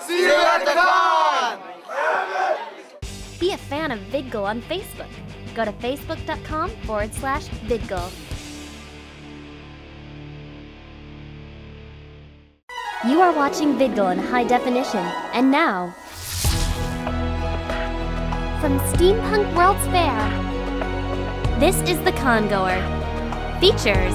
See you at the con! Be a fan of VidGull on Facebook. Go to facebook.com forward slash VidGull. You are watching VidGull in high definition, and now, from Steampunk World's Fair, this is The Congoer. Features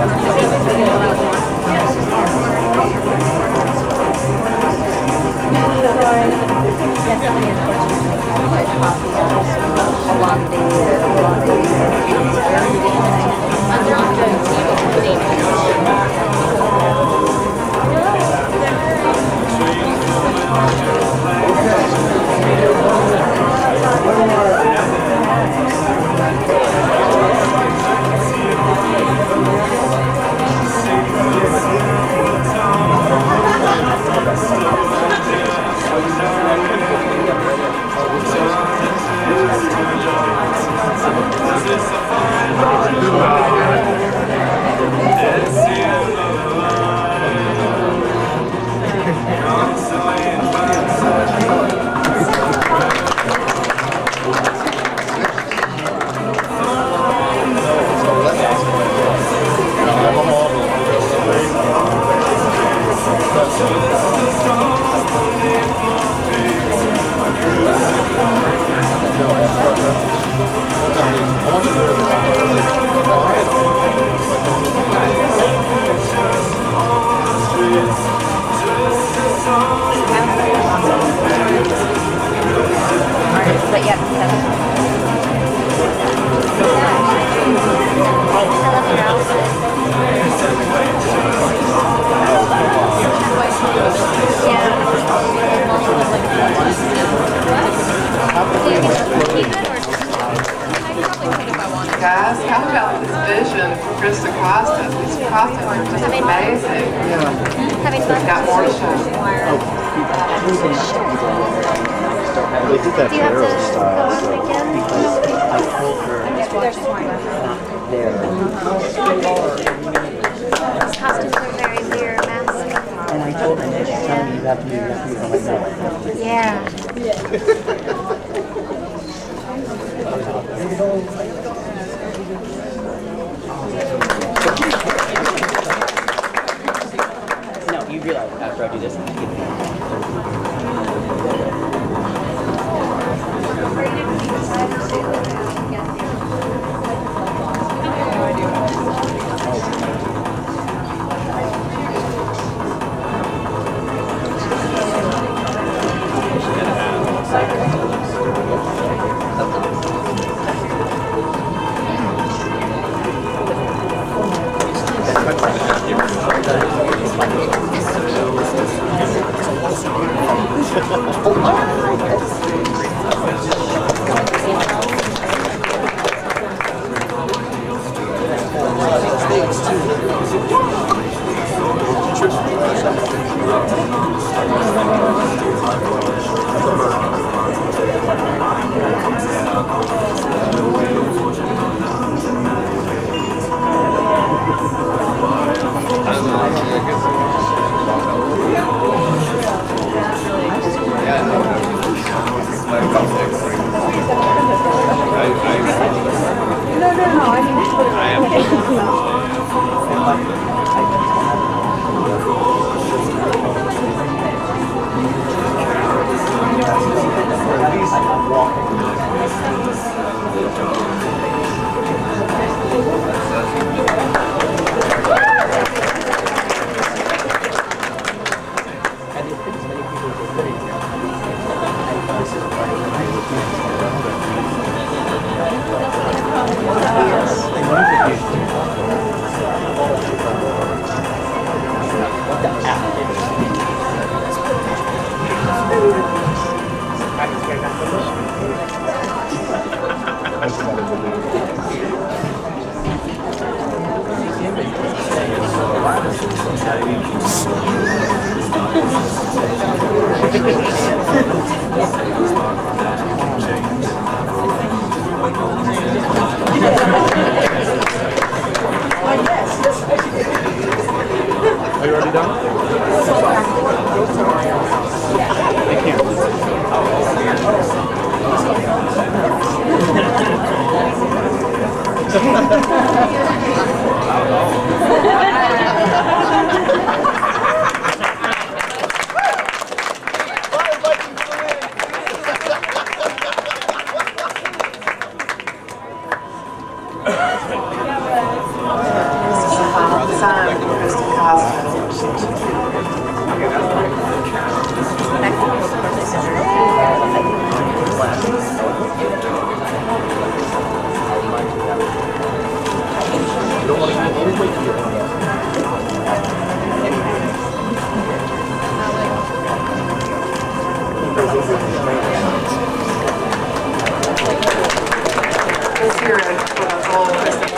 But Guys, how about this vision for Krista Costa? These costumes are just amazing. Yeah. Having fun. Got more to show. They did that Do you have for to Arrows go on style. I told her there. Costumes are very weird, mask. And I told her, and she's telling me you have to be, you have to be, I'm like, no. Yeah. realize after I do this, I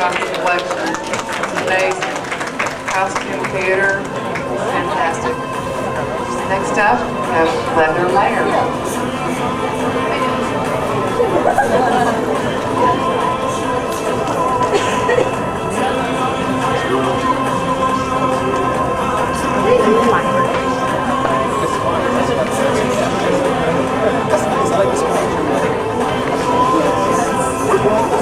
Crystal collection. Amazing. Costume theater, fantastic. Next up, we have Leather Layer. Leather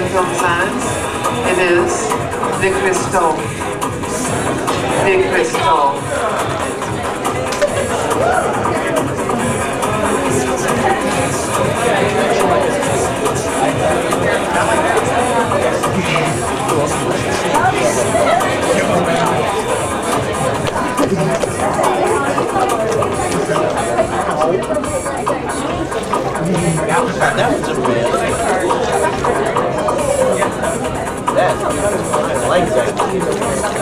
Renfield Designs, it is the Crystal. The Crystal. We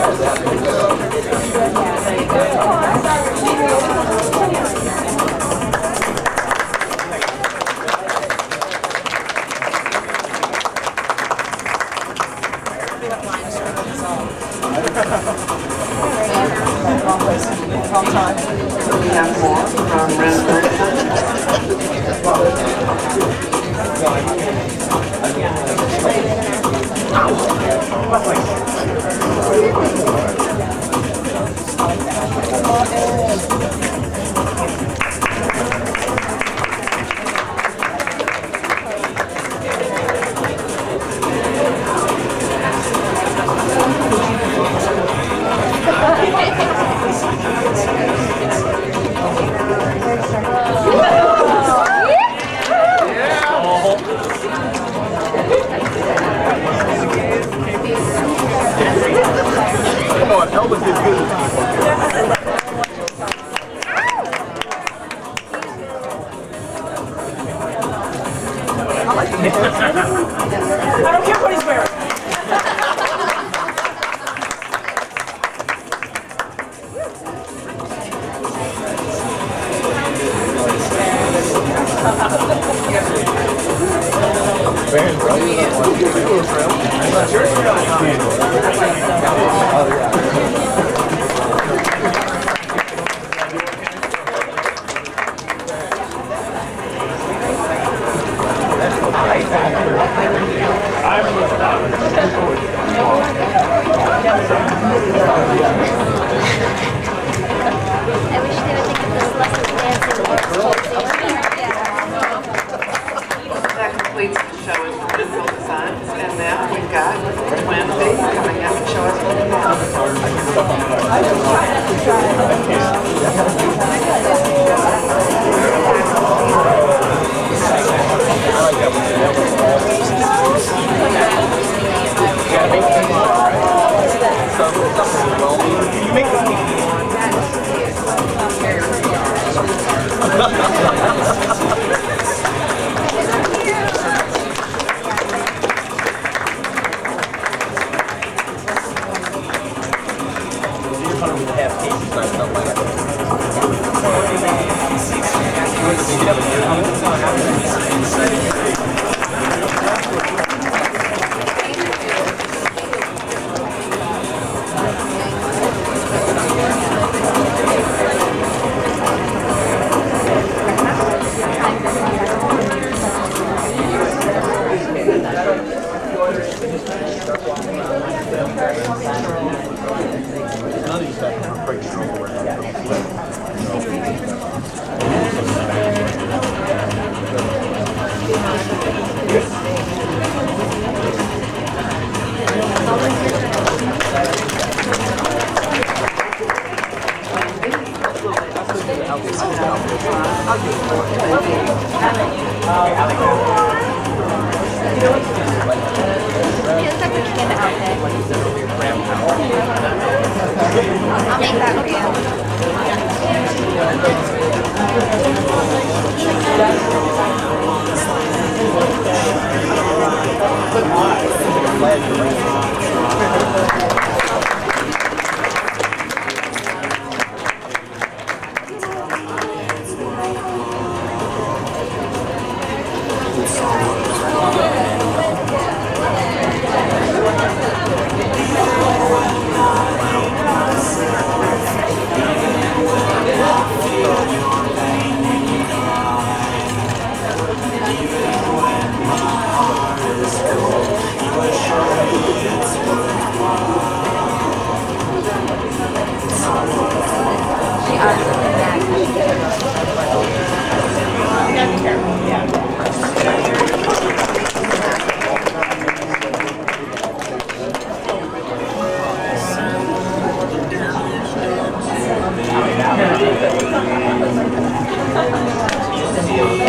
Final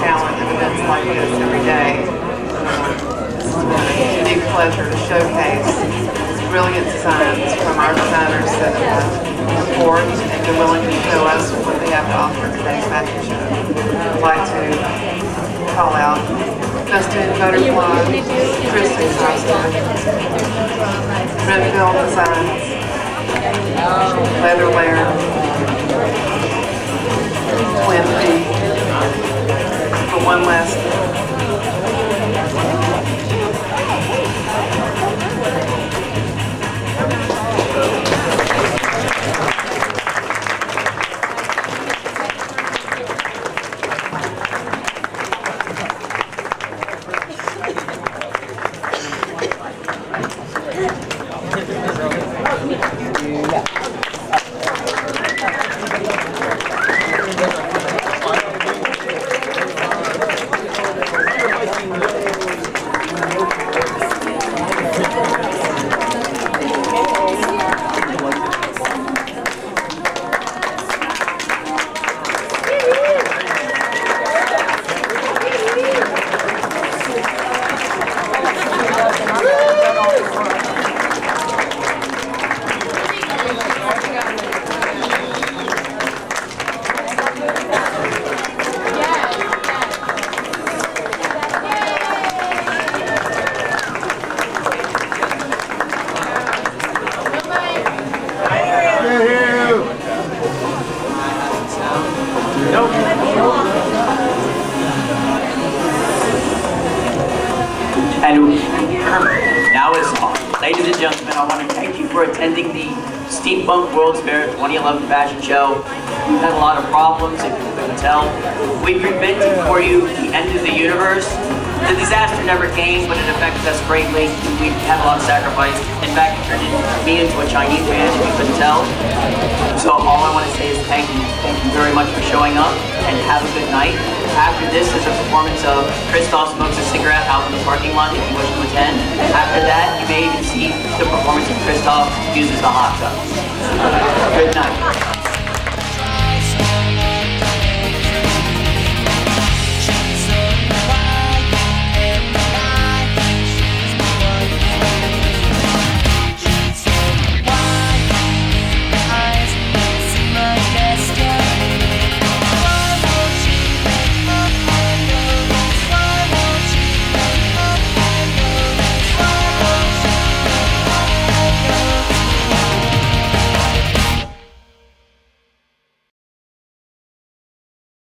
talent at events like this every day. Been a unique pleasure to showcase brilliant designs from our designers that have support and been willing to show us what they have to offer today's fashion show. I'd like to call out Dustin Butterfly, Kristen Costa, Redfield Designs, Leatherware, Twin one last Fair 2011 Fashion Show. We've had a lot of problems, if you couldn't tell. We prevented for you the end of the universe. The disaster never came, but it affected us greatly. We had a lot of sacrifice. In fact, it turned me into a Chinese man, if you couldn't tell. So all I want to say is thank you. Thank you very much for showing up, and have a good night. After this is a performance of Christoph Smokes a Cigarette out in the parking lot if you wish to attend. After that, you may even see the performance of Christoph uses the hot tub. Good night.